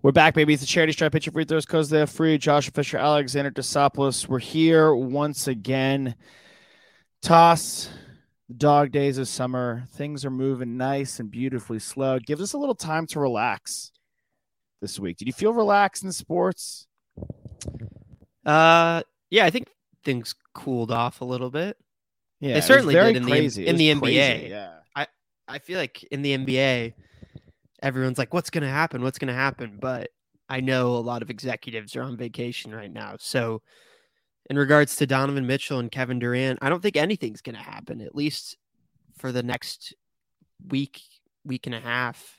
We're back, baby. It's the charity stripe pitcher free throws because they're free. Josh Fisher, Alexander Desopoulos. We're here once again. Toss dog days of summer. Things are moving nice and beautifully slow. Gives us a little time to relax this week. Did you feel relaxed in sports? Uh, yeah, I think things cooled off a little bit. Yeah, They it certainly did in the- crazy. It in the crazy, NBA. Yeah. I feel like in the NBA, everyone's like, "What's going to happen? What's going to happen?" But I know a lot of executives are on vacation right now, so in regards to Donovan Mitchell and Kevin Durant, I don't think anything's going to happen. At least for the next week, week and a half.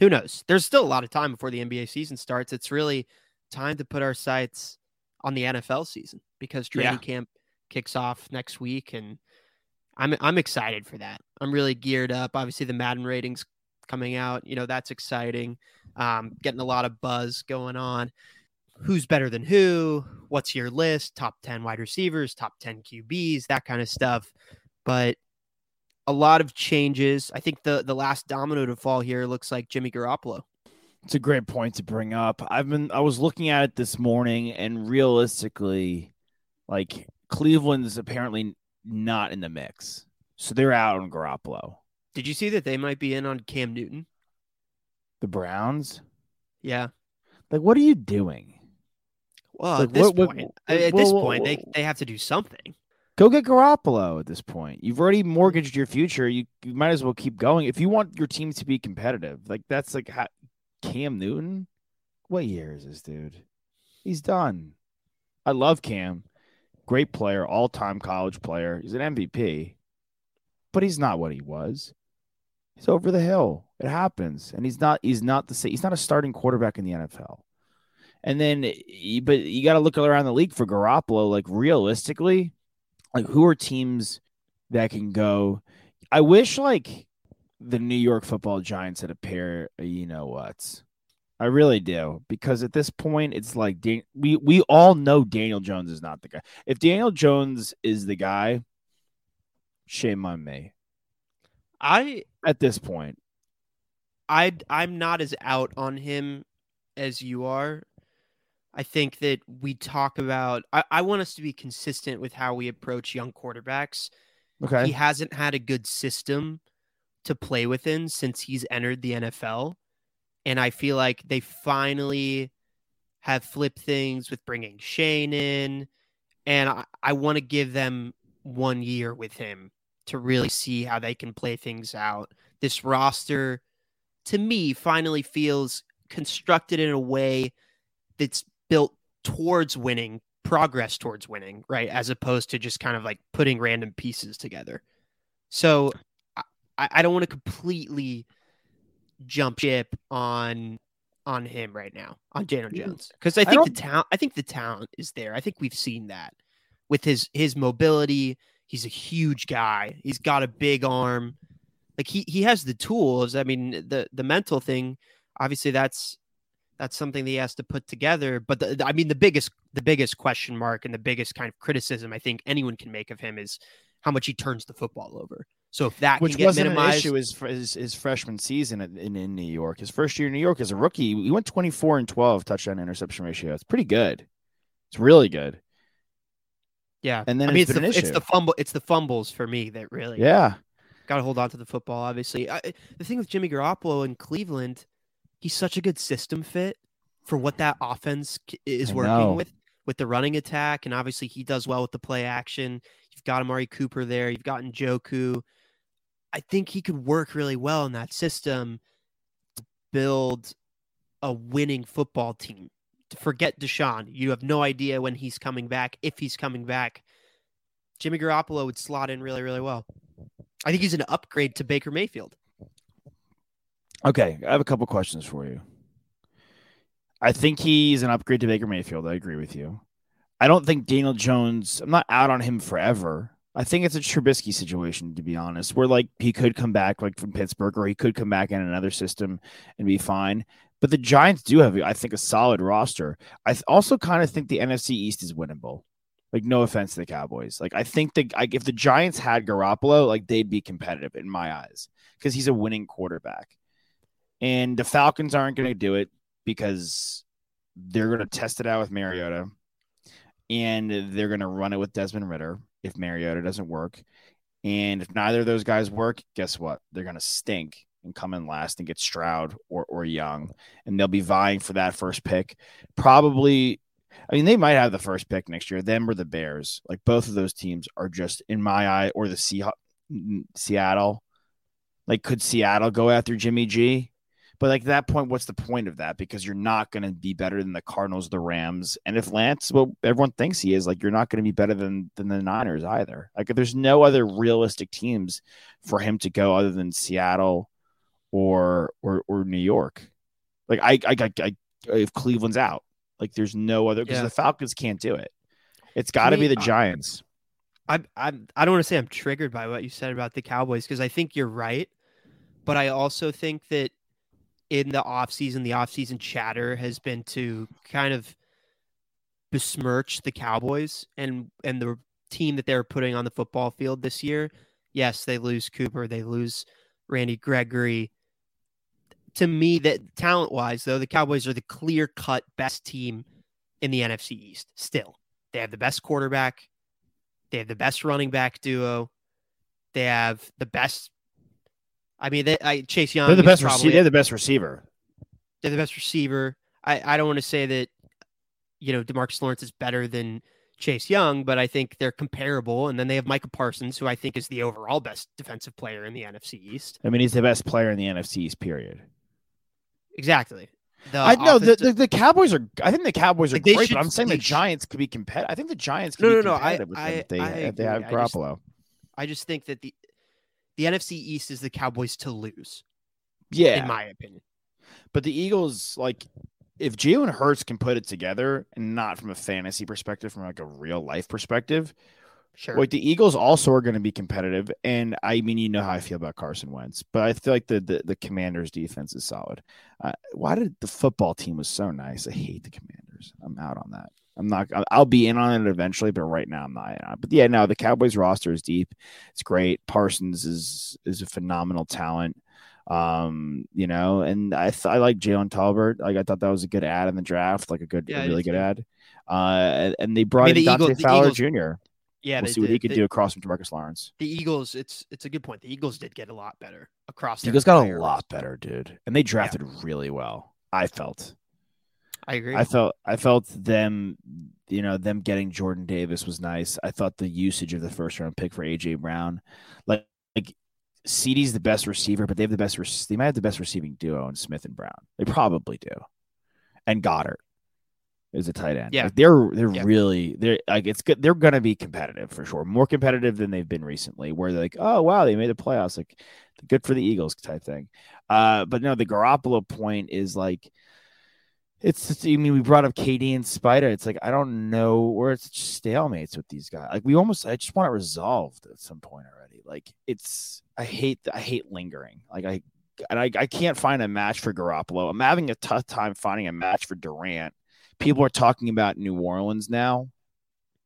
Who knows? There's still a lot of time before the NBA season starts. It's really time to put our sights on the NFL season because training Yeah. camp kicks off next week, and I'm I'm excited for that. I'm really geared up. Obviously, the Madden ratings coming out, you know, that's exciting. Um, getting a lot of buzz going on. Who's better than who? What's your list? Top 10 wide receivers, top 10 QBs, that kind of stuff. But a lot of changes. I think the the last domino to fall here looks like Jimmy Garoppolo. It's a great point to bring up. I've been I was looking at it this morning and realistically like Cleveland is apparently not in the mix. So they're out on Garoppolo. Did you see that they might be in on Cam Newton? The Browns? Yeah. Like what are you doing? Well, Like, at this what- point, what- at this what- point, they, they have to do something. Go get Garoppolo at this point. You've already mortgaged your future. You you might as well keep going if you want your team to be competitive. Like that's like how, Cam Newton. What year is this dude? He's done. I love Cam. Great player, all-time college player. He's an MVP. But he's not what he was. He's over the hill. It happens. And he's not he's not the. He's not a starting quarterback in the NFL. And then but you got to look around the league for Garoppolo like realistically like who are teams that can go i wish like the new york football giants had a pair of you know what's i really do because at this point it's like Dan- we we all know daniel jones is not the guy if daniel jones is the guy shame on me I at this point I I'm not as out on him as you are. I think that we talk about I, I want us to be consistent with how we approach young quarterbacks. okay He hasn't had a good system to play within since he's entered the NFL. And I feel like they finally have flipped things with bringing Shane in. And I, I want to give them one year with him to really see how they can play things out. This roster, to me, finally feels constructed in a way that's built towards winning, progress towards winning, right? As opposed to just kind of like putting random pieces together. So I, I don't want to completely jump ship on on him right now on Daniel mm-hmm. Jones because I I think the don't- talent I think the talent is there. I think we've seen that with his his mobility. He's a huge guy. He's got a big arm. Like he he has the tools. I mean the the mental thing. Obviously that's that's something that he has to put together. But the, the- I mean the biggest the biggest question mark and the biggest kind of criticism I think anyone can make of him is how much he turns the football over. So if that which can get wasn't minimized, an issue his, his his freshman season in, in, in New York. His first year in New York as a rookie, he went 24 and 12 touchdown interception ratio. It's pretty good. It's really good. Yeah. and then I mean it's it's the, it's the fumble it's the fumbles for me that really Yeah. got to hold on to the football. Obviously, I, the thing with Jimmy Garoppolo in Cleveland, he's such a good system fit for what that offense is working with with the running attack, and obviously he does well with the play action. You've got Amari Cooper there. You've got Njoku. I think he could work really well in that system to build a winning football team. Forget Deshaun, you have no idea when he's coming back, if he's coming back. Jimmy Garoppolo would slot in really, really well. I think he's an upgrade to Baker Mayfield. Okay, I have a couple questions for you. I think he's an upgrade to Baker Mayfield. I agree with you. I don't think Daniel Jones. I'm not out on him forever. I think it's a Trubisky situation, to be honest, where like he could come back like from Pittsburgh, or he could come back in another system and be fine. But the Giants do have, I think, a solid roster. I also kind of think the NFC East is winnable. Like, no offense to the Cowboys. Like, I think that like, if the Giants had Garoppolo, like they'd be competitive in my eyes because he's a winning quarterback. And the Falcons aren't going to do it because they're going to test it out with Mariota and they're going to run it with Desmond Ridder if Mariota doesn't work. And if neither of those guys work, guess what? They're going to stink and come in last and get Stroud or, or Young. And they'll be vying for that first pick. Probably, I mean, they might have the first pick next year, them or the Bears. Like both of those teams are just, in my eye, or the Seahawks, Seattle. Like, could Seattle go after Jimmy G? But like at that point, what's the point of that? Because you're not going to be better than the Cardinals, the Rams, and if Lance, well, everyone thinks he is, like you're not going to be better than than the Niners either. Like there's no other realistic teams for him to go other than Seattle or or or New York. Like I I, I, I if Cleveland's out, like there's no other because yeah. the Falcons can't do it. It's got to be the Giants. I I I don't want to say I'm triggered by what you said about the Cowboys because I think you're right, but I also think that in the offseason, the offseason chatter has been to kind of besmirch the Cowboys and and the team that they're putting on the football field this year. Yes, they lose Cooper, they lose Randy Gregory. To me, that talent wise, though, the Cowboys are the clear cut best team in the NFC East. Still, they have the best quarterback, they have the best running back duo, they have the best I mean, they, I, Chase Young. They're the best. Probably, rece- they're the best receiver. They're the best receiver. I, I don't want to say that, you know, Demarcus Lawrence is better than Chase Young, but I think they're comparable. And then they have Micah Parsons, who I think is the overall best defensive player in the NFC East. I mean, he's the best player in the NFC East. Period. Exactly. The I know the, the, the Cowboys are. I think the Cowboys are like great, should, but I'm saying the Giants could be competitive. I think the Giants could no, be no, competitive no, I, them I, if they, I if they have Garoppolo. I just, I just think that the the NFC East is the Cowboys to lose. Yeah, in my opinion. But the Eagles, like, if Jalen Hurts can put it together, and not from a fantasy perspective, from like a real life perspective, sure. Like the Eagles also are going to be competitive, and I mean, you know how I feel about Carson Wentz, but I feel like the the, the Commanders' defense is solid. Uh, why did the football team was so nice? I hate the Commanders. I'm out on that. I'm not. I'll be in on it eventually, but right now I'm not in on it. But yeah, no, the Cowboys roster is deep. It's great. Parsons is is a phenomenal talent. Um, you know, and I th- I like Jalen Tolbert. Like I thought that was a good ad in the draft, like a good, yeah, a really good ad. Uh, and they brought I mean, in the Dante Eagles, Fowler Eagles, Jr. Yeah, we'll see what he could do across from Demarcus Lawrence. The Eagles, it's it's a good point. The Eagles did get a lot better across. The Eagles got a lot better, dude, and they drafted yeah. really well. I felt. I agree. I felt I felt them, you know, them getting Jordan Davis was nice. I thought the usage of the first round pick for AJ Brown, like like CeeDee's the best receiver, but they have the best. They might have the best receiving duo in Smith and Brown. They probably do, and Goedert is a tight end. Yeah, like they're they're yeah. really they're like it's good. They're gonna be competitive for sure, more competitive than they've been recently. Where they're like, oh wow, they made the playoffs, like good for the Eagles type thing. Uh, but no, the Garoppolo point is like it's just, I mean, we brought up KD and Spider. It's like I don't know where it's stalemates with these guys. Like we almost, I just want it resolved at some point already. Like it's, I hate, I hate lingering. Like I, and I, I can't find a match for Garoppolo. I'm having a tough time finding a match for Durant. People are talking about New Orleans now.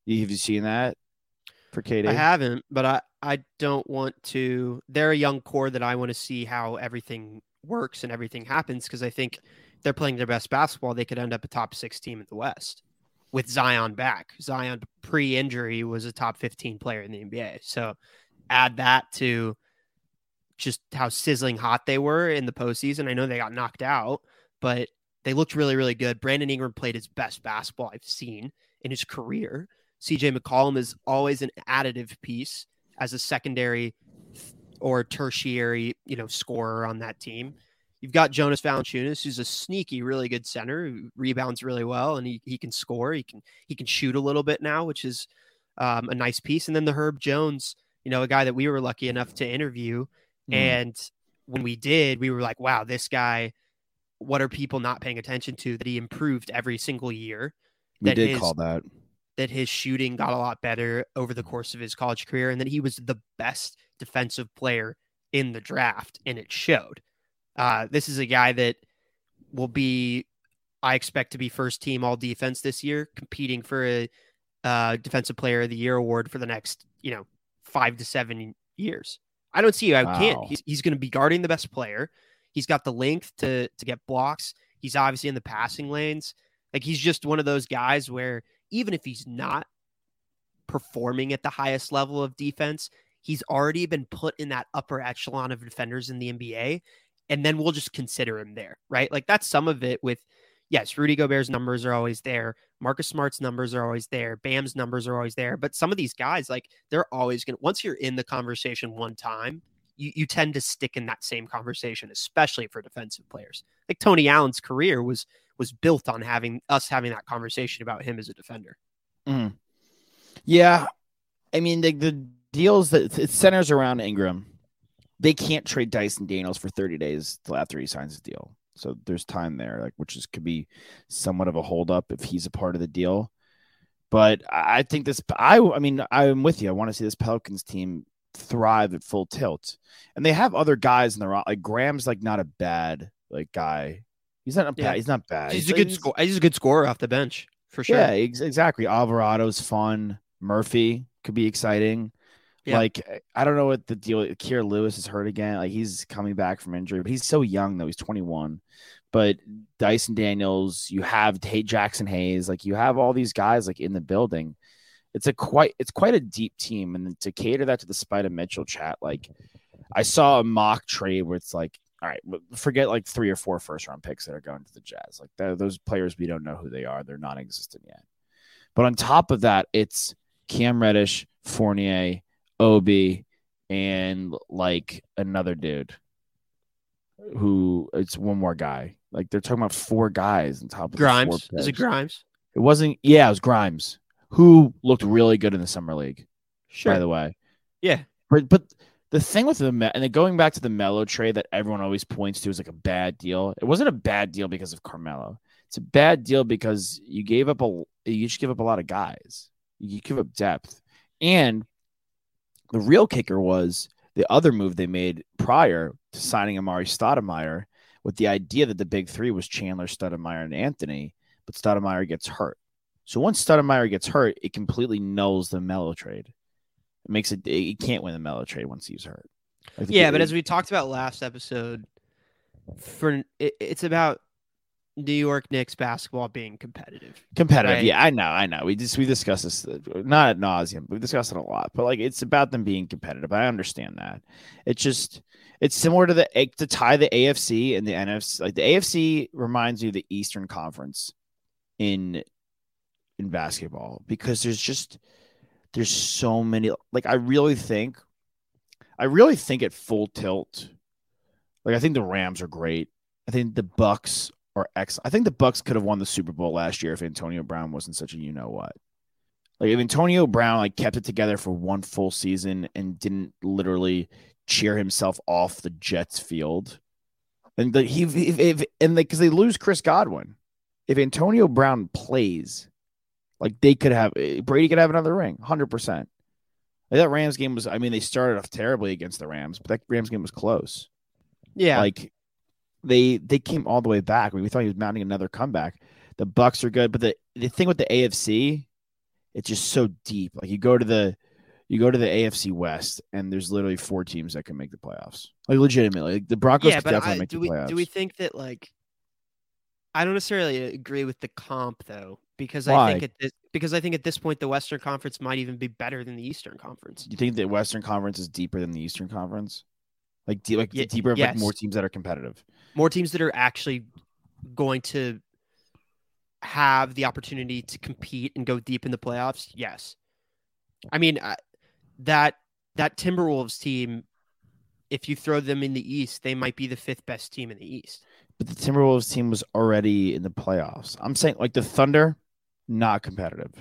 Have you seen that for KD? I haven't, but I, I don't want to. They're a young core that I want to see how everything works and everything happens because I think they're playing their best basketball, they could end up a top six team in the West with Zion back. Zion pre injury was a top 15 player in the NBA. So add that to just how sizzling hot they were in the postseason. I know they got knocked out, but they looked really, really good. Brandon Ingram played his best basketball I've seen in his career. CJ McCollum is always an additive piece as a secondary or tertiary, you know, scorer on that team. You've got Jonas Valanciunas, who's a sneaky, really good center, who rebounds really well, and he, he can score. He can he can shoot a little bit now, which is um, a nice piece. And then the Herb Jones, you know, a guy that we were lucky enough to interview, mm. and when we did, we were like, wow, this guy what are people not paying attention to that he improved every single year We that did his- call that. that his shooting got a lot better over the course of his college career and that he was the best defensive player in the draft and it showed. Uh, this is a guy that will be i expect to be first team all defense this year competing for a uh, defensive player of the year award for the next you know five to seven years. I don't see how i can't he's, he's going to be guarding the best player he's got the length to to get blocks he's obviously in the passing lanes like he's just one of those guys where even if he's not performing at the highest level of defense, he's already been put in that upper echelon of defenders in the NBA. And then we'll just consider him there, right? Like that's some of it with, yes, Rudy Gobert's numbers are always there. Marcus Smart's numbers are always there. Bam's numbers are always there. But some of these guys, like they're always going to, once you're in the conversation one time, you, you tend to stick in that same conversation, especially for defensive players. Like Tony Allen's career was was built on having us having that conversation about him as a defender. Mhm. Yeah, I mean the, the deals that it centers around Ingram. They can't trade Dyson Daniels for 30 days till after he signs his deal. So there's time there, like which is could be somewhat of a holdup if he's a part of the deal. But I think this. I I mean I'm with you. I want to see this Pelicans team thrive at full tilt, and they have other guys in the ro- like Graham's like not a bad like guy. He's not a bad. He's not bad. He's a good score. He's a good scorer off the bench for sure. Yeah, ex- exactly. Alvarado's fun. Murphy could be exciting. Yeah. Like I don't know what the deal. Kira Lewis is hurt again. Like he's coming back from injury, but he's so young though. He's 21. But Dyson Daniels, you have Tate Jaxson Hayes, like you have all these guys like in the building. It's a quite it's quite a deep team, and to cater that to the Spider Mitchell chat, like I saw a mock trade where it's like, all right, forget like three or four first round picks that are going to the Jazz. Like those players, we don't know who they are. They're non existent yet. But on top of that, it's Cam Reddish, Fournier, Obi, and like another dude who it's one more guy. Like they're talking about four guys on top of Grimes. Is it. Grimes? It wasn't. Yeah, it was Grimes, who looked really good in the summer league. Sure. By the way, yeah. but but the thing with the and then going back to the Melo trade that everyone always points to is like a bad deal. It wasn't a bad deal because of Carmelo. It's a bad deal because you gave up a you just give up a lot of guys. You give up depth, and the real kicker was the other move they made prior to signing Amar'e Stoudemire with the idea that the big three was Chandler, Stoudemire, and Anthony, but Stoudemire gets hurt. So once Stoudemire gets hurt, it completely nulls the Melo trade. It makes it it can't win the Melo trade once he's hurt. Yeah, but as we talked about last episode, for it, it's about New York Knicks basketball being competitive. competitive, right. yeah, I know, I know. We just we discussed this not at nauseum, but we discussed it a lot. But like, it's about them being competitive. I understand that. It's just it's similar to the to tie the AFC and the NFC. Like the AFC reminds you of the Eastern Conference in in basketball because there's just there's so many. Like I really think, I really think at full tilt. Like I think the Rams are great. I think the Bucs are excellent. I think the Bucs could have won the Super Bowl last year if Antonio Brown wasn't such a you know what. Like if Antonio Brown like kept it together for one full season and didn't literally cheer himself off the Jets field, and the, he if, if and because they lose Chris Godwin, if Antonio Brown plays, like they could have eh, Brady could have another ring, hundred percent. That Rams game was. I mean, they started off terribly against the Rams, but that Rams game was close. Yeah. Like they they came all the way back. I mean, we thought he was mounting another comeback. The Bucs are good, but the the thing with the AFC, it's just so deep. Like you go to the you go to the AFC West, and there's literally four teams that can make the playoffs. Like legitimately, like the Broncos yeah, could definitely I, make do the we playoffs. do we think that like I don't necessarily agree with the comp though because Why? I think at this because I think at this point the Western Conference might even be better than the Eastern Conference. do you think the Western Conference is deeper than the Eastern Conference? Like, de- like Ye- deeper, like more teams that are competitive. More teams that are actually going to have the opportunity to compete and go deep in the playoffs. Yes, I mean I, that that Timberwolves team. If you throw them in the East, they might be the fifth best team in the East. But the Timberwolves team was already in the playoffs. I'm saying like the Thunder, not competitive.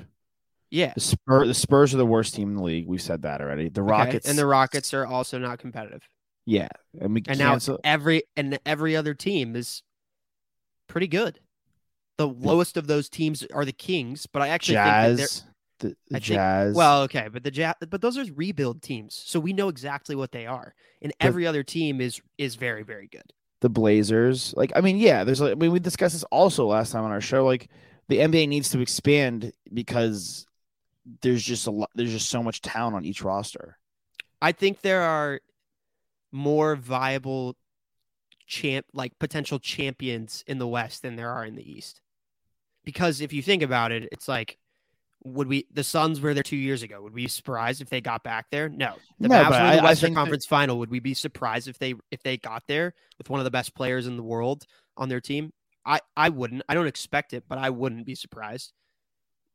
Yeah, The Spurs, the Spurs are the worst team in the league. We've said that already. The Okay, Rockets and the Rockets are also not competitive. yeah, and we And cancel. now every and every other team is pretty good. The lowest of those teams are the Kings, but I actually think that the, the I think- Jazz. well, okay, but the Jazz, but those are rebuild teams, so we know exactly what they are, and The- every other team is is very very good. the Blazers. Like, I mean, yeah, there's like, I mean, we discussed this also last time on our show. Like, the NBA needs to expand because there's just a lot, there's just so much talent on each roster. I think there are more viable champ like potential champions in the West than there are in the East. Because if you think about it, it's like would we the Suns were there two years ago? Would we be surprised if they got back there? No. The No, Mavs were in the I Western that- Conference final. Would we be surprised if they if they got there with one of the best players in the world on their team? I, I wouldn't. I don't expect it, but I wouldn't be surprised.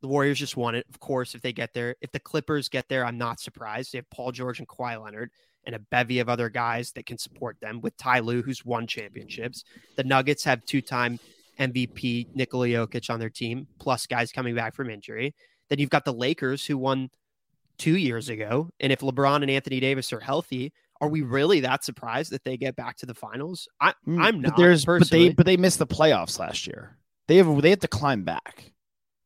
The Warriors just won it, of course, if they get there. If the Clippers get there, I'm not surprised. They have Paul George and Kawhi Leonard and a bevy of other guys that can support them with Ty Lue, who's won championships. The Nuggets have two-time MVP Nikola Jokic on their team, plus guys coming back from injury. Then you've got the Lakers, who won two years ago. And if LeBron and Anthony Davis are healthy, are we really that surprised that they get back to the finals? I, Mm, I'm not. But there's, but personally. they, but they missed the playoffs last year. They have, they have to climb back.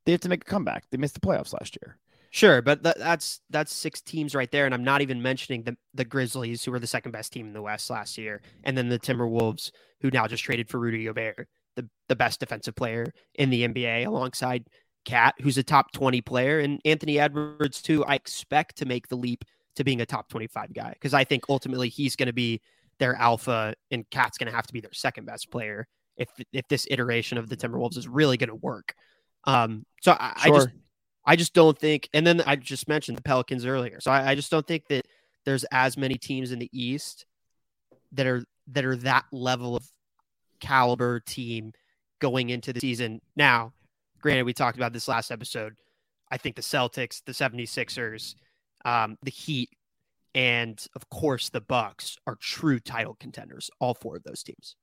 They have to make a comeback. They missed the playoffs last year. Sure, but that, that's that's six teams right there, and I'm not even mentioning the the Grizzlies, who were the second best team in the West last year, and then the Timberwolves, who now just traded for Rudy Gobert, the the best defensive player in the NBA, alongside KAT, who's a top 20 player, and Anthony Edwards too. I expect to make the leap to being a top 25 guy because I think ultimately he's going to be their alpha, and KAT's going to have to be their second best player if if this iteration of the Timberwolves is really going to work. Um, so I, I just I just don't think, and then I just mentioned the Pelicans earlier. So I, I, just don't think that there's as many teams in the East that are that are that level of caliber team going into the season. Now, granted, we talked about this last episode. I think the Celtics, the 76ers, um, the Heat, and of course the Bucks are true title contenders. All four of those teams.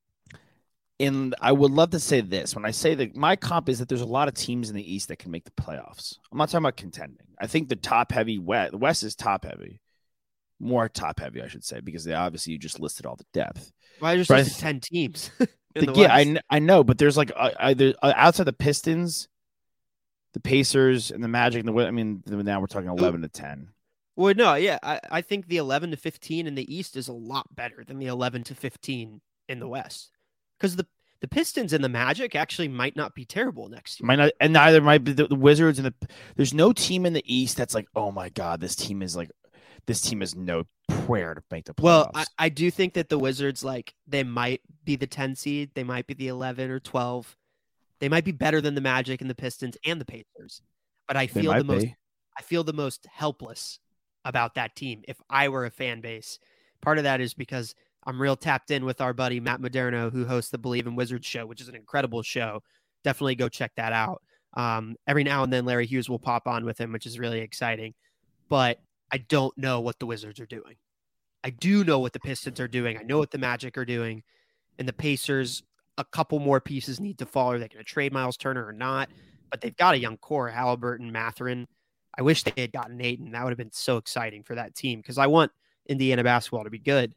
And I would love to say this when I say that my comp is that there's a lot of teams in the East that can make the playoffs. I'm not talking about contending. I think the top heavy West, the West is top heavy, more top heavy, I should say, because they obviously you just listed all the depth. Well, I just But I th- 10 teams. The- yeah, I, I know, but there's like uh, either uh, outside the Pistons, the Pacers, and the Magic. And the I mean, now we're talking 11 to 10. Well, no, yeah, I, I think the 11 to 15 in the East is a lot better than the 11 to 15 in the West because the the Pistons and the Magic actually might not be terrible next year. Might not, and neither might be the, the Wizards and the. There's no team in the East that's like, oh my god, this team is like, this team is no prayer to make the playoffs. Well, I, I do think that the Wizards, like, they might be the 10 seed. They might be the 11 or 12. They might be better than the Magic and the Pistons and the Pacers. But I feel the most be. I feel the most helpless about that team if I were a fan base. Part of that is because I'm real tapped in with our buddy Matt Moderno, who hosts the Believe in Wizards show, which is an incredible show. Definitely go check that out. Um, every now and then, Larry Hughes will pop on with him, which is really exciting. But I don't know what the Wizards are doing. I do know what the Pistons are doing. I know what the Magic are doing. And the Pacers, a couple more pieces need to fall. Are they going to trade Miles Turner or not? But they've got a young core, Halliburton, Mathurin. I wish they had gotten Aiden. That would have been so exciting for that team because I want Indiana basketball to be good.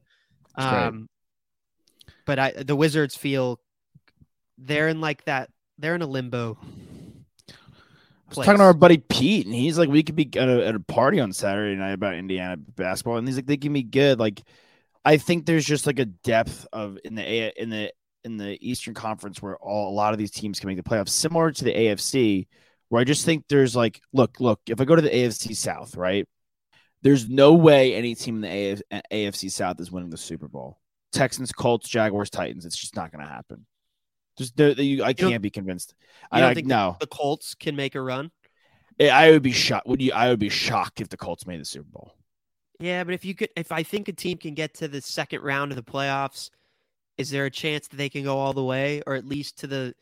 Um, but I, the Wizards feel they're in like that. They're in a limbo. I was talking to our buddy Pete, and he's like, we could be at a, at a party on Saturday night about Indiana basketball, and he's like, they can be good. Like, I think there's just like a depth of in the A in the in the Eastern Conference where all a lot of these teams can make the playoffs, similar to the AFC, where I just think there's like, look, look, if I go to the AFC South, right, there's no way any team in the AF, AFC South is winning the Super Bowl. Texans, Colts, Jaguars, Titans. It's just not going to happen. Just there, you, I can't be convinced. I, don't I think no. the Colts can make a run? I- I would be shocked. Would you? I would be shocked if the Colts made the Super Bowl. Yeah, but if you could, if I think a team can get to the second round of the playoffs, is there a chance that they can go all the way, or at least to the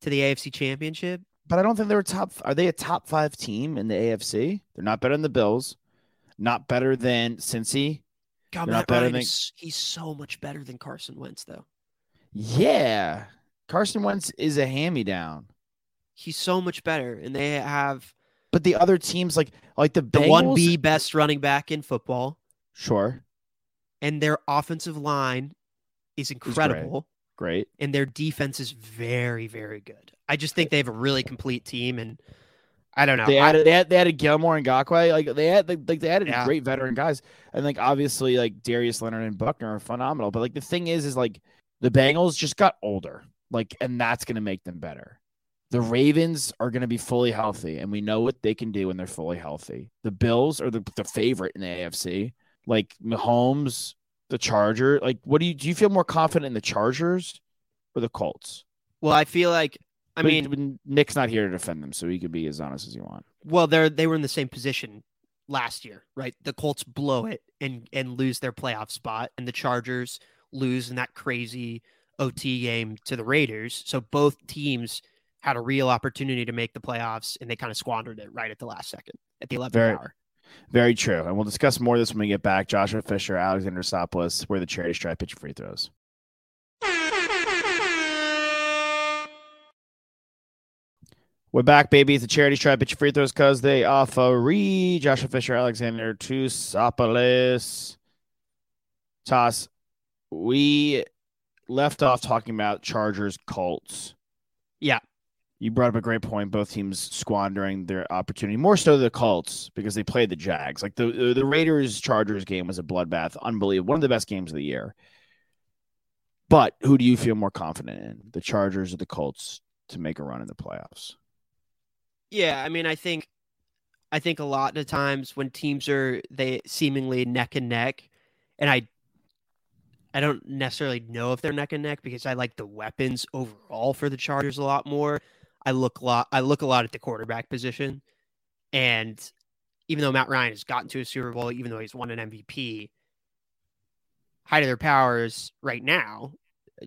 to the AFC Championship? But I don't think they're a top. Are they a top five team in the AFC? They're not better than the Bills. Not better than Cincy. God, They're not better Ryan than- is- he's so much better than Carson Wentz, though. Yeah, Carson Wentz is a hand-me-down. He's so much better, and they have But the other teams, like like the the one B best running back in football, sure. and their offensive line is incredible. Great. and their defense is very, very good. I just think they have a really complete team, and I don't know. They added they, had, they added Gilmore and Ngakoue. Like they had like, like they added Yeah. great veteran guys. And like obviously like Darius Leonard and Buckner are phenomenal. But like the thing is, is like the Bengals just got older. Like, and that's gonna make them better. The Ravens are gonna be fully healthy, and we know what they can do when they're fully healthy. The Bills are the, the favorite in the AFC. Like Mahomes, the Charger. Like, what do you do you feel more confident in the Chargers or the Colts? well, I feel like I But- mean, Nick's not here to defend them, so he could be as honest as you want. well, they're they were in the same position last year, right? The Colts blow it and and lose their playoff spot, and the Chargers lose in that crazy OT game to the Raiders. So both teams had a real opportunity to make the playoffs, and they kind of squandered it right at the last second at the 11th Very- hour. Very true. And we'll discuss more of this when we get back. Joshua Fisher, Alexander Sopoulos, where the charity stripe pitch free throws. We're back, baby. It's a charity stripe pitch free throws because they offer re Joshua Fisher, Alexander to Sopoulos. Toss, we left off talking about Chargers Colts. Yeah. You brought up a great point. Both teams squandering their opportunity, more so the Colts because they played the Jags. Like the the Raiders Chargers game was a bloodbath, unbelievable, one of the best games of the year. But who do you feel more confident in, the Chargers or the Colts, to make a run in the playoffs? Yeah, I mean, I think, I think a lot of times when teams are they seemingly neck and neck, and I, I don't necessarily know if they're neck and neck because I like the weapons overall for the Chargers a lot more. I look a lot, I look a lot at the quarterback position, and even though Matt Ryan has gotten to a Super Bowl, even though he's won an MVP, height of their powers right now,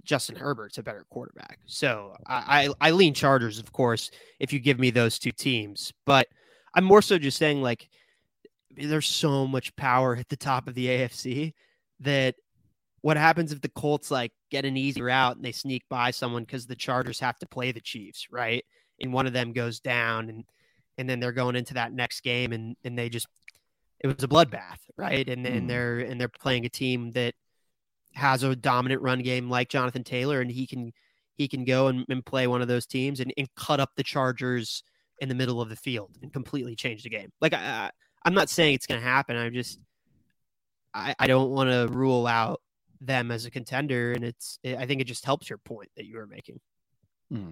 Justin Herbert's a better quarterback. So I, I, I lean Chargers, of course, if you give me those two teams. But I'm more so just saying, like, there's so much power at the top of the AFC that what happens if the Colts like get an easy route and they sneak by someone because the Chargers have to play the Chiefs, right? And one of them goes down and and then they're going into that next game and and they just it was a bloodbath, right? And then Mm. they're and they're playing a team that has a dominant run game like Jonathan Taylor, and he can he can go and, and play one of those teams and, and cut up the Chargers in the middle of the field and completely change the game. Like I, I'm not saying it's going to happen. I'm just I, I don't want to rule out them as a contender, and it's I think it just helps your point that you were making. Hmm.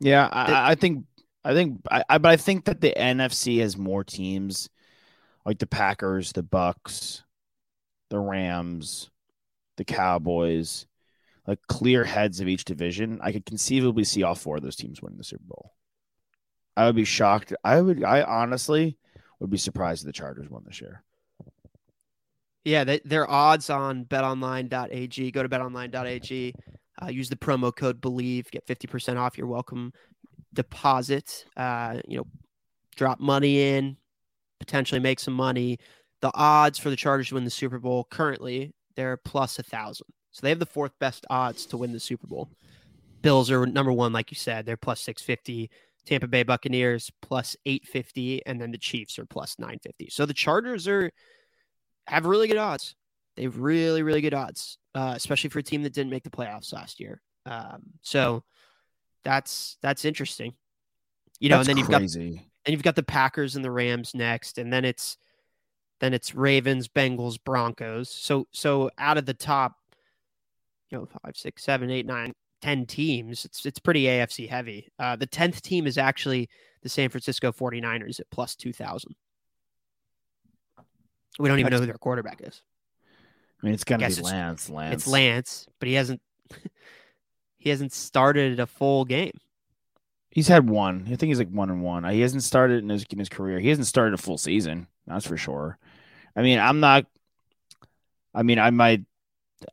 Yeah, The- I, I think I think I, I but I think that the NFC has more teams like the Packers, the Bucs, the Rams, the Cowboys, like clear heads of each division. I could conceivably see all four of those teams winning the Super Bowl. I would be shocked. I would I honestly would be surprised if the Chargers won this year. Yeah, they, their odds on betonline.ag. Go to betonline.ag. Uh, use the promo code believe. Get fifty percent off your welcome deposit. Uh, you know, drop money in, potentially make some money. The odds for the Chargers to win the Super Bowl currently they're plus a thousand, so they have the fourth best odds to win the Super Bowl. Bills are number one, like you said. They're plus six fifty. Tampa Bay Buccaneers plus eight fifty, and then the Chiefs are plus nine fifty. So the Chargers are have really good odds. They have really, really good odds, uh, especially for a team that didn't make the playoffs last year. Um, so that's that's interesting. You know, That's and then you've got and you've got the Packers and the Rams next, and then it's then it's Ravens, Bengals, Broncos. So so out of the top, you know, five, six, seven, eight, nine, ten teams, it's it's pretty AFC heavy. Uh, the tenth team is actually the San Francisco 49ers at plus two thousand. We don't even know who their quarterback is. I mean, it's gonna Guess be it's- Lance. Lance. It's Lance, but he hasn't he hasn't started a full game. He's had one. I think he's like one and one. He hasn't started in his in his career. He hasn't started a full season. That's for sure. I mean, I'm not. I mean, I might.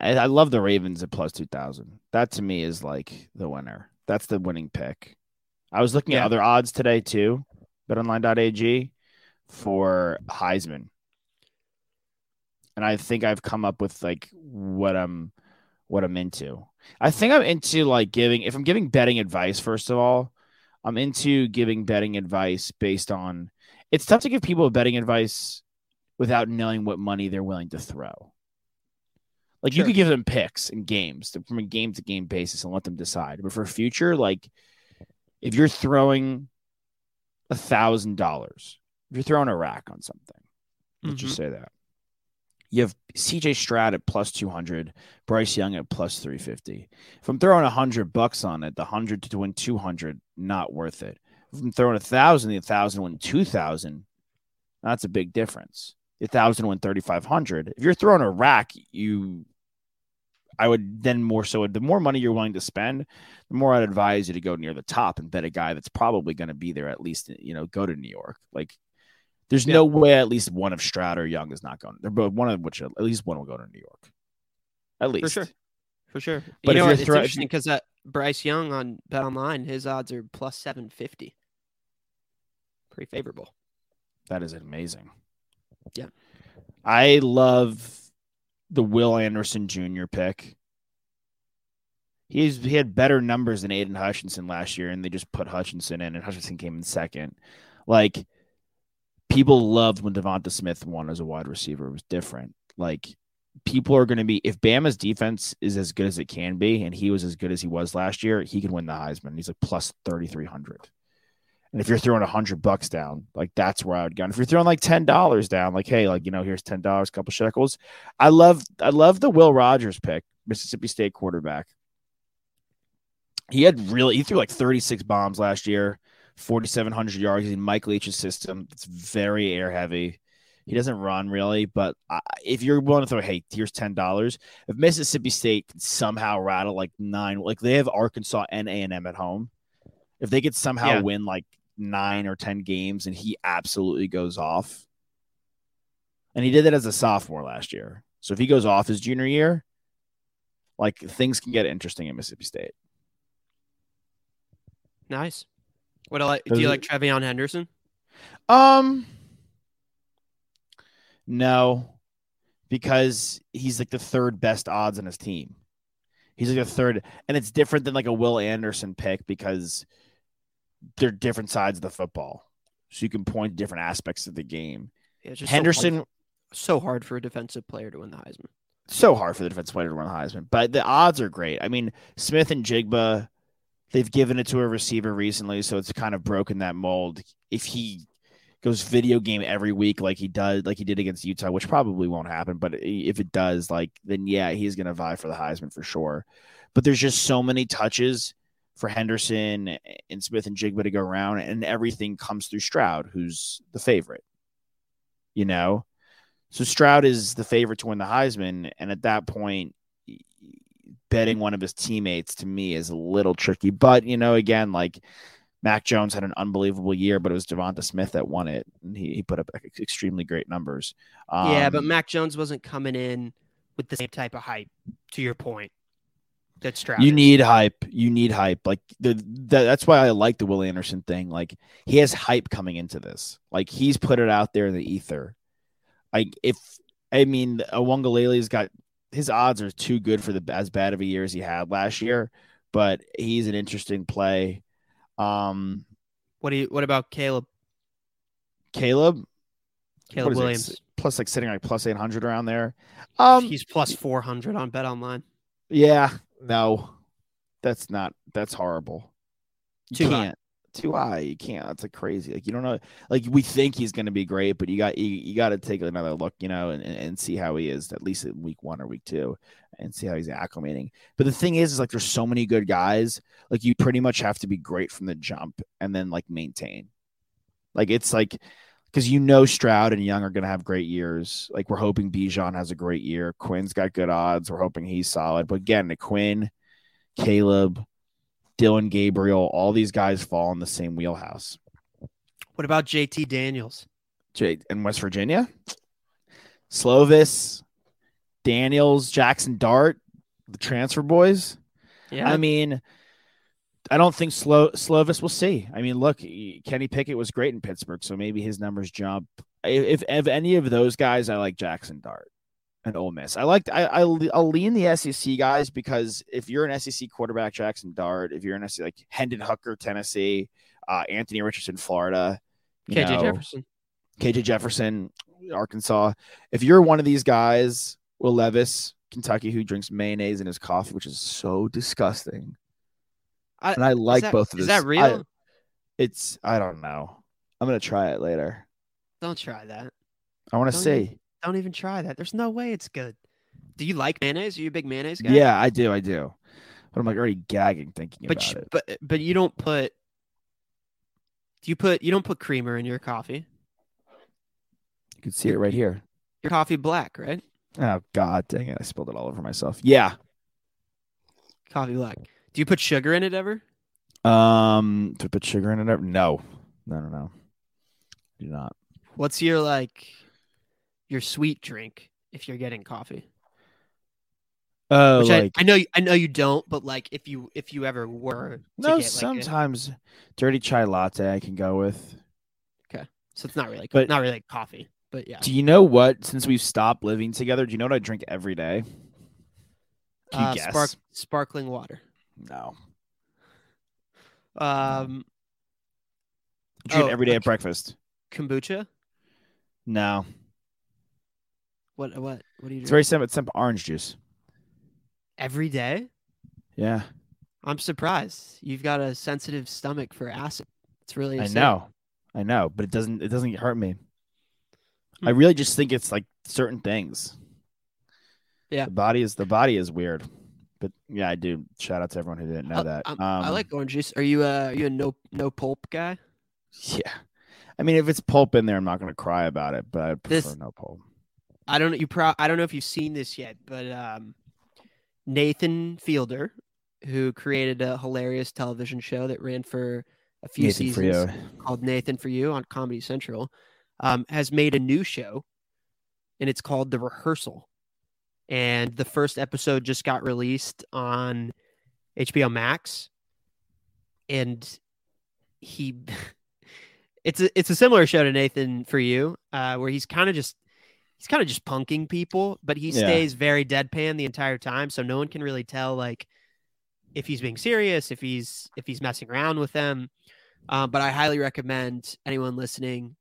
I, I love the Ravens at plus two thousand. That to me is like the winner. That's the winning pick. I was looking Yeah. at other odds today too. BetOnline.ag for Heisman, and I think I've come up with like what I'm what I'm into. I think I'm into like giving if I'm giving betting advice first of all, I'm into giving betting advice based on it's tough to give people betting advice without knowing what money they're willing to throw. Like you could give them picks and games to- from a game to game basis and let them decide. But for future, like if you're throwing a thousand dollars, if you're throwing a rack on something, let's just mm-hmm. say that. You have CJ Stroud at plus 200, Bryce Young at plus 350. If I'm throwing a hundred bucks on it, the hundred to win 200, not worth it. If I'm throwing a thousand, the thousand win 2000, that's a big difference. Thousand win 3500. If you're throwing a rack, you, I would then more so, the more money you're willing to spend, the more I'd advise you to go near the top and bet a guy that's probably going to be there at least, you know, go to New York. Like, there's Yeah. no way at least one of Stroud or Young is not going. They're both one of which at least one will go to New York. At least. For sure. For sure. But you know? It's interesting because uh, Bryce Young on Bet Online, his odds are plus 750. Pretty favorable. That is amazing. Yeah. I love the Will Anderson Jr. pick. He's he had better numbers than Aidan Hutchinson last year, and they just put Hutchinson in, and Hutchinson came in second. Like people loved when Devonta Smith won as a wide receiver. It was different. Like people are going to be if Bama's defense is as good as it can be, and he was as good as he was last year, he can win the Heisman. He's like plus thirty three hundred. And if you're throwing a hundred bucks down, like that's where I would go. And if you're throwing like ten dollars down, like hey, like you know, here's ten dollars, couple shekels. I love, I love the Will Rogers pick, Mississippi State quarterback. He had really, he threw like 36 bombs last year, 4,700 yards in Mike Leach's system. It's very air heavy. He doesn't run really, but I, if you're willing to throw, hey, here's ten dollars. If Mississippi State can somehow rattle like nine, like they have Arkansas and A and M at home, if they could somehow Yeah. win like nine or ten games, and he absolutely goes off, and he did that as a sophomore last year. So if he goes off his junior year, like things can get interesting at Mississippi State. Nice. What I like, do you like TreVeyon Henderson? Um, no, because he's like the third best odds on his team. He's like the third, and it's different than like a Will Anderson pick because they're different sides of the football. So you can point to different aspects of the game. Yeah, just Henderson, So hard, so hard for a defensive player to win the Heisman. so hard for the defensive player to win the Heisman, but the odds are great. I mean, Smith-Njigba, they've given it to a receiver recently, so it's kind of broken that mold. If he goes video game every week like he does, like he did against Utah, which probably won't happen, but if it does, like then yeah, he's going to vie for the Heisman for sure. But there's just so many touches for Henderson and Smith-Njigba to go around, and everything comes through Stroud, who's the favorite. You know, so Stroud is the favorite to win the Heisman, and at that point, betting one of his teammates to me is a little tricky. But you know, again, like Mac Jones had an unbelievable year, but it was Devonta Smith that won it, and he, he put up extremely great numbers. yeah, but Um, Mac Jones wasn't coming in with the same type of hype. To your point, that Stroud. you need hype. You need hype. Like the, the that's why I like the Will Anderson thing. Like he has hype coming into this. Like he's put it out there in the ether. Like if I mean Uiagalelei's got his odds are too good for the as bad of a year as he had last year, but he's an interesting play. Um What do you? What about Caleb? Caleb, Caleb is it? Williams. plus like sitting like plus eight hundred around there. Um He's plus four hundred on Bet Online. Yeah, no, that's not. That's horrible. You Too high. can't. Too high. You can't. That's like crazy. Like you don't know. Like we think he's going to be great, but you got you, you got to take another look, you know, and, and, and see how he is at least in week one or week two, and see how he's acclimating. But the thing is, is like there's so many good guys. Like you pretty much have to be great from the jump, and then like maintain. Like it's like because you know Stroud and Young are going to have great years. Like we're hoping Bijan has a great year. Quinn's got good odds. We're hoping he's solid. But again, the Quinn, Caleb, Dillon Gabriel, all these guys fall in the same wheelhouse. What about JT Daniels? J- in West Virginia, Slovis, Daniels, Jackson Dart, the transfer boys. Yeah, I mean, I don't think Slo- Slovis will see. I mean, look, Kenny Pickett was great in Pittsburgh, so maybe his numbers jump. If if any of those guys, I like Jackson Dart and Ole Miss. I like I, I I'll lean the SEC guys because if you're an SEC quarterback, Jackson Dart. If you're an SEC like Hendon Hooker, Tennessee, uh, Anthony Richardson, Florida, KJ know, Jefferson. KJ Jefferson, Arkansas. If you're one of these guys, Will Levis, Kentucky who drinks mayonnaise in his coffee, which is so disgusting. I- and I like that- both of these. is that real? I- it's I don't know. I'm gonna try it later. Don't try that. I want to see. Don't even try that. There's no way it's good. Do you like mayonnaise? Are you a big mayonnaise guy? Yeah, I do. I do. But I'm like already gagging thinking but about you- it. but but you don't put. Do you put you don't put creamer in your coffee? You can see it right here. Your coffee black, right? Oh God, dang it! I spilled it all over myself. Yeah. Coffee black. Do you put sugar in it ever? Um, to put sugar in it? ever? No, no, no, no. Do not. What's your like your sweet drink if you're getting coffee? Oh, Which like I, I know I know you don't, but like if you if you ever were to no. get, like, a- sometimes dirty chai latte I can go with. Okay, so it's not really But- not really like coffee, but yeah. Do you know what? Since we've stopped living together, do you know what I drink every day? Can you Uh, guess? spark, sparkling water. No. Um, I drink Oh, every day at breakfast. kombucha. No. What what what do you It's drink very simple. It's simple. Orange juice. every day? Yeah, I'm surprised. You've got a sensitive stomach for acid. It's really I know. I know, but it doesn't. It doesn't hurt me. I Hmm. really just think it's like certain things. Yeah. The body is the body is weird, but yeah, I do. Shout out to everyone who didn't know Uh, that. Um, I like orange juice. Are you a are you a no no pulp guy? Yeah, I mean, if it's pulp in there, I'm not going to cry about it, but I prefer This- no pulp. I don't you pro I don't know if you've seen this yet, but um, Nathan Fielder, who created a hilarious television show that ran for a few Nathan seasons called Nathan for You on Comedy Central, um, has made a new show, and it's called The Rehearsal. And the first episode just got released on HBO Max, and he, it's a it's a similar show to Nathan for You, uh, where he's kind of just he's kind of just punking people, but he Yeah. stays very deadpan the entire time, so no one can really tell like if he's being serious, if he's if he's messing around with them. Um, but I highly recommend anyone listening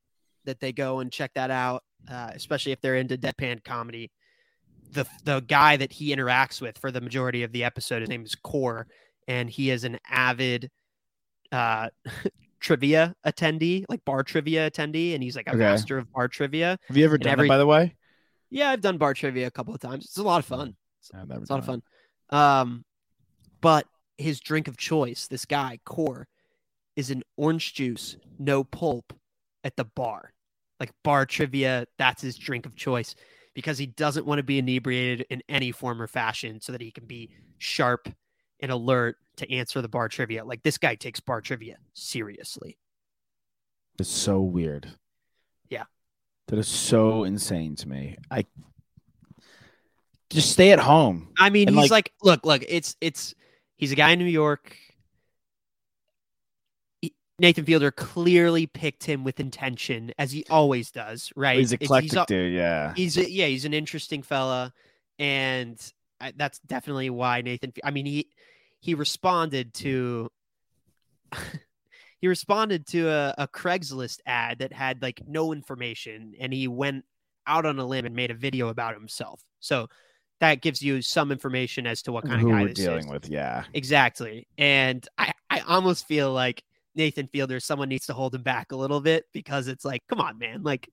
that they go and check that out, uh, especially if they're into deadpan comedy. The the guy that he interacts with for the majority of the episode, his name is Kor, and he is an avid uh, trivia attendee, like bar trivia attendee, and he's like a Okay. master of bar trivia. Have you ever done every- that, by the way? Yeah, I've done bar trivia a couple of times. It's a lot of fun. Never It's a lot of fun. Um, but his drink of choice, this guy Kor, is an orange juice, no pulp, at the bar. Like bar trivia, that's his drink of choice because he doesn't want to be inebriated in any form or fashion, so that he can be sharp and alert to answer the bar trivia. Like this guy takes bar trivia seriously. It's so weird. Yeah. That is so insane to me. I just stay at home. I mean, And, he's like- like, look, look, it's it's he's a guy in New York. Nathan Fielder clearly picked him with intention, as he always does, right? He's eclectic, a- dude. Yeah. He's a, yeah, he's an interesting fella, and I, that's definitely why Nathan. I mean, he he responded to he responded to a, a Craigslist ad that had like no information, and he went out on a limb and made a video about himself. So that gives you some information as to what kind Who of guy we're this dealing is. with? Yeah. Exactly, and I I almost feel like Nathan Fielder, someone needs to hold him back a little bit because it's like, come on, man, like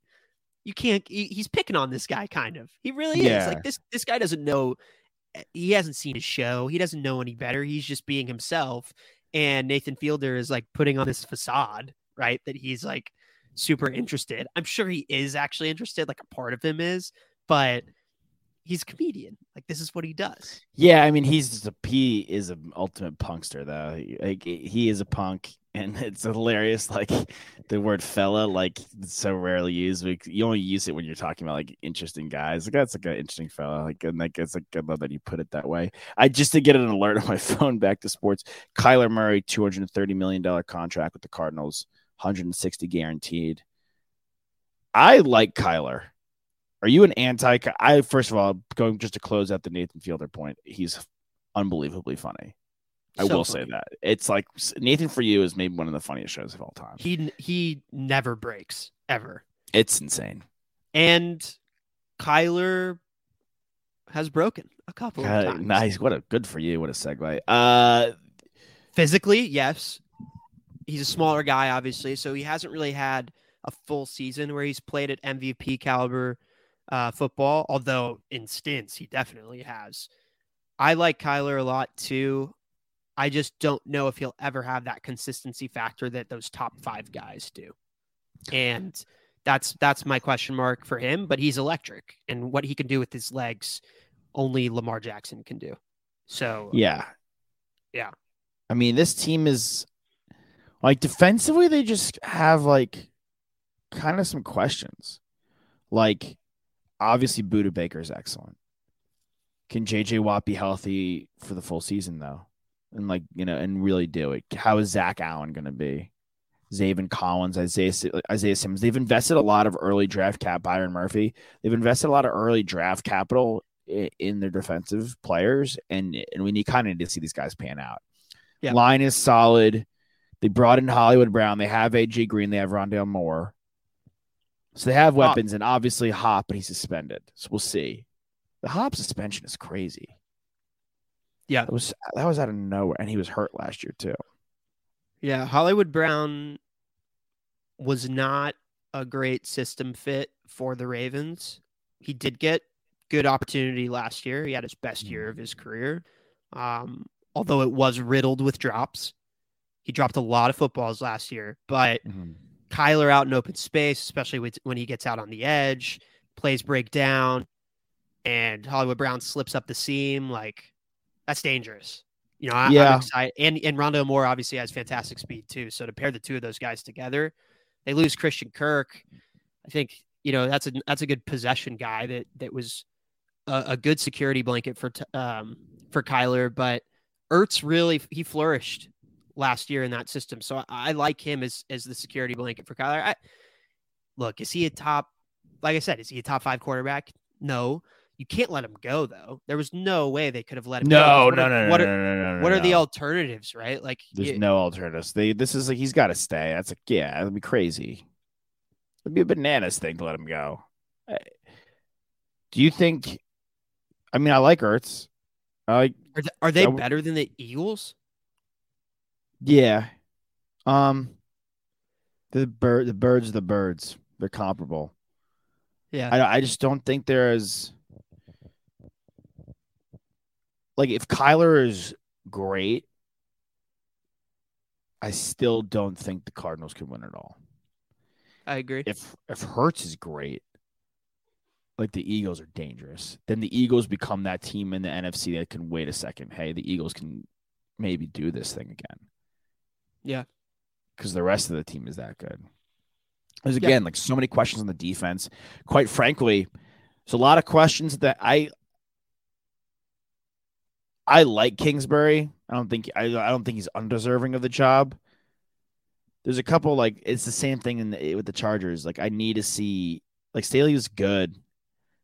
you can't. He, he's picking on this guy, kind of. He really is. Like this this guy doesn't know. eh, He hasn't seen his show. He doesn't know any better. He's just being himself. And Nathan Fielder is like putting on this facade, right? That he's like super interested. I'm sure he is actually interested. Like a part of him is, but he's a comedian. Like this is what he does. Yeah, I mean, he's just a he is an ultimate punkster though. Like he is a punk, and it's hilarious. Like the word "fella," like so rarely used. Like, you only use it when you're talking about like interesting guys. Like that's like an interesting fella. Like and like it's like I love that you put it that way. I just to get an alert on my phone. Back to sports. Kyler Murray, two hundred and thirty million dollar contract with the Cardinals, hundred and sixty guaranteed. I like Kyler. Are you an anti? I first of all, going just to close out the Nathan Fielder point, he's unbelievably funny. I So will say that it's like Nathan for you is maybe one of the funniest shows of all time. He he never breaks ever. It's insane. And Kyler has broken a couple of times. nice. What a good for you. What a segue. Uh, Physically, yes. He's a smaller guy, obviously, so he hasn't really had a full season where he's played at MVP caliber uh, football. Although in stints, he definitely has. I like Kyler a lot too. I just don't know if he'll ever have that consistency factor that those top five guys do. And that's that's my question mark for him. But he's electric, and what he can do with his legs, only Lamar Jackson can do. So yeah. Yeah. I mean, this team is like defensively, they just have like kind of some questions. Like, obviously, Budda Baker is excellent. Can JJ Watt be healthy for the full season, though? And, like, you know, and really do it? How is Zach Allen going to be? Zaven Collins, Isaiah, Isaiah Simmons. They've invested a lot of early draft cap, Byron Murphy. They've invested a lot of early draft capital in, in their defensive players, and and we need kind of need to see these guys pan out. Yeah. Line is solid. They brought in Hollywood Brown. They have AJ Green. They have Rondale Moore. So they have weapons, and obviously Hop, but he's suspended. So we'll see. The Hop suspension is crazy. Yeah. That was that was out of nowhere, and he was hurt last year too. Yeah, Hollywood Brown was not a great system fit for the Ravens. He did get good opportunity last year. He had his best year of his career. Um, although it was riddled with drops. He dropped a lot of footballs last year, but Kyler out in open space, especially with, when he gets out on the edge, plays break down, and Hollywood Brown slips up the seam. Like that's dangerous. You know, I, Yeah. I'm excited. And and Rondale Moore obviously has fantastic speed too. So to pair the two of those guys together, they lose Christian Kirk. I think you know that's a that's a good possession guy that that was a, a good security blanket for um for Kyler. But Ertz really he flourished last year in that system. So I, I like him as as the security blanket for Kyler. I, look, is he a top? Like I said, is he a top five quarterback? No. You can't let him go though. There was no way they could have let him go. No, What no, are- no, no, What no, are, no, no, no, what are the alternatives, right? Like There's you- no alternatives. They this is like he's got to stay. That's like yeah, that'd be crazy. It'd be a bananas thing to let him go. Do you think? I mean, I like Ertz. I like are, th- are they I better than the Eagles? yeah. Um, the bird, the birds, are the birds. They're comparable. Yeah. I I just don't think they're as like if Kyler is great, I still don't think the Cardinals can win at all. I agree. if if Hurts is great, like the Eagles are dangerous, then the Eagles become that team in the NFC that can wait a second. Hey, the Eagles can maybe do this thing again. Yeah. Because the rest of the team is that good. There's Yeah. again like so many questions on the defense. Quite frankly, there's a lot of questions that I I like Kingsbury. I don't think I, I don't think he's undeserving of the job. There's a couple like it's the same thing in the, with the Chargers. Like I need to see like Staley was good,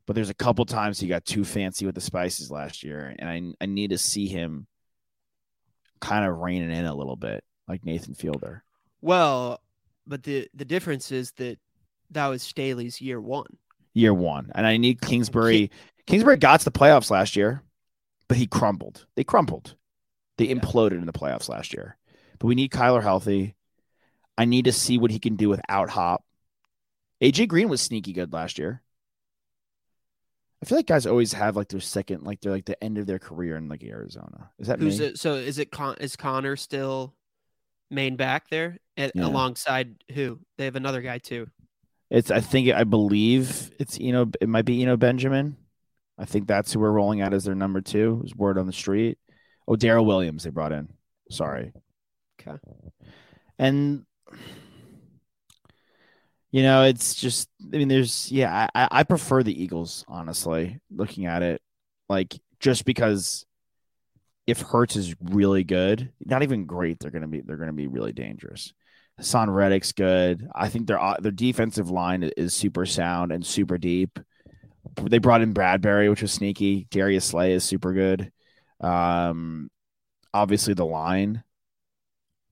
but there's a couple times he got too fancy with the spices last year, and I I need to see him kind of reining in a little bit, like Nathan Fielder. Well, but the the difference is that that was Staley's year one. year one. And I need Kingsbury. Kingsbury got to the playoffs last year, but he crumbled. They crumbled. They Yeah. imploded in the playoffs last year. But we need Kyler healthy. I need to see what he can do without Hop. AJ Green was sneaky good last year. I feel like guys always have like their second, like they're like the end of their career in like Arizona. Is that Who's me? it? So is it Con- is Conner still main back there at, Yeah. alongside who? They have another guy too. It's I think I believe it's you know it might be Eno Benjamin. I think that's who we're rolling out as their number two. Is word on the street. Oh, Darrel Williams they brought in. Sorry, Okay. and you know it's just I mean there's yeah I I prefer the Eagles honestly looking at it like just because if Hurts is really good, not even great, they're gonna be they're gonna be really dangerous. Haason Reddick's good. I think their their defensive line is super sound and super deep. They brought in Bradberry, which was sneaky. Darius Slay is super good. Um, obviously the line.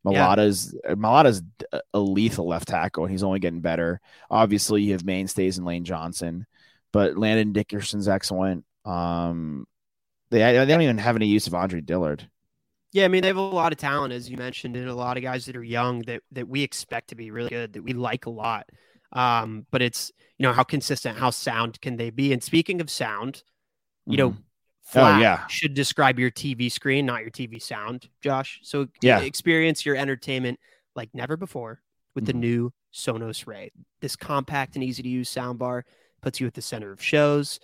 Yeah. Mailata's Mailata's a lethal left tackle, and he's only getting better. Obviously, you have mainstays in Lane Johnson, but Landon Dickerson's excellent. Um, they they don't even have any use of Andre Dillard. Yeah, I mean they have a lot of talent, as you mentioned, and a lot of guys that are young that that we expect to be really good, that we like a lot. Um, but it's you know how consistent, how sound can they be? And speaking of sound, you know, Mhm. flat yeah. should describe your TV screen, not your TV sound, Josh. So Yeah. experience your entertainment like never before with the Mhm. new Sonos Ray. This compact and easy to use soundbar puts you at the center of shows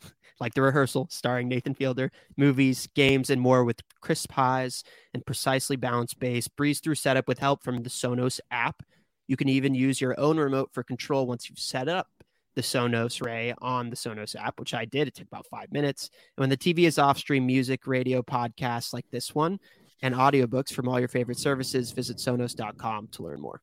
like The Rehearsal, starring Nathan Fielder, movies, games, and more with crisp highs and precisely balanced bass. Breeze through setup with help from the Sonos app. You can even use your own remote for control once you've set up the Sonos Ray on the Sonos app, which I did. It took about five minutes. And when the TV is off, stream music, radio, podcasts like this one, and audiobooks from all your favorite services. Visit Sonos.com to learn more.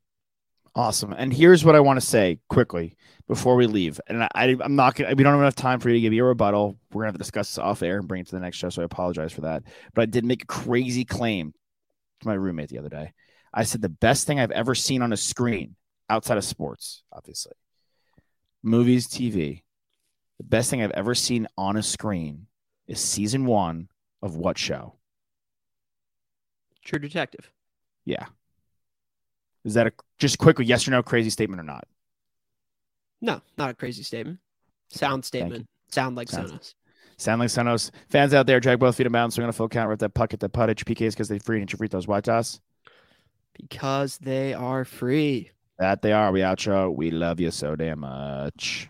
Awesome. And here's what I want to say quickly before we leave. And I, I'm not gonna we don't have enough time for you to give you a rebuttal. We're gonna have to discuss this off air and bring it to the next show. So I apologize for that. But I did make a crazy claim to my roommate the other day. I said the best thing I've ever seen on a screen outside of sports, obviously. Movies, TV. The best thing I've ever seen on a screen is season one of what show? True Detective. Yeah. Is that a just quickly yes or no crazy statement or not? No, not a crazy statement. Sound statement. Sound like Sounds- Sonos. Sound like Sonos. Fans out there, drag both feet inbound. So we're going to full count with that puck at the puttage PKs because they free and free those white toss. Because they are free. That they are. We outro. We love you so damn much.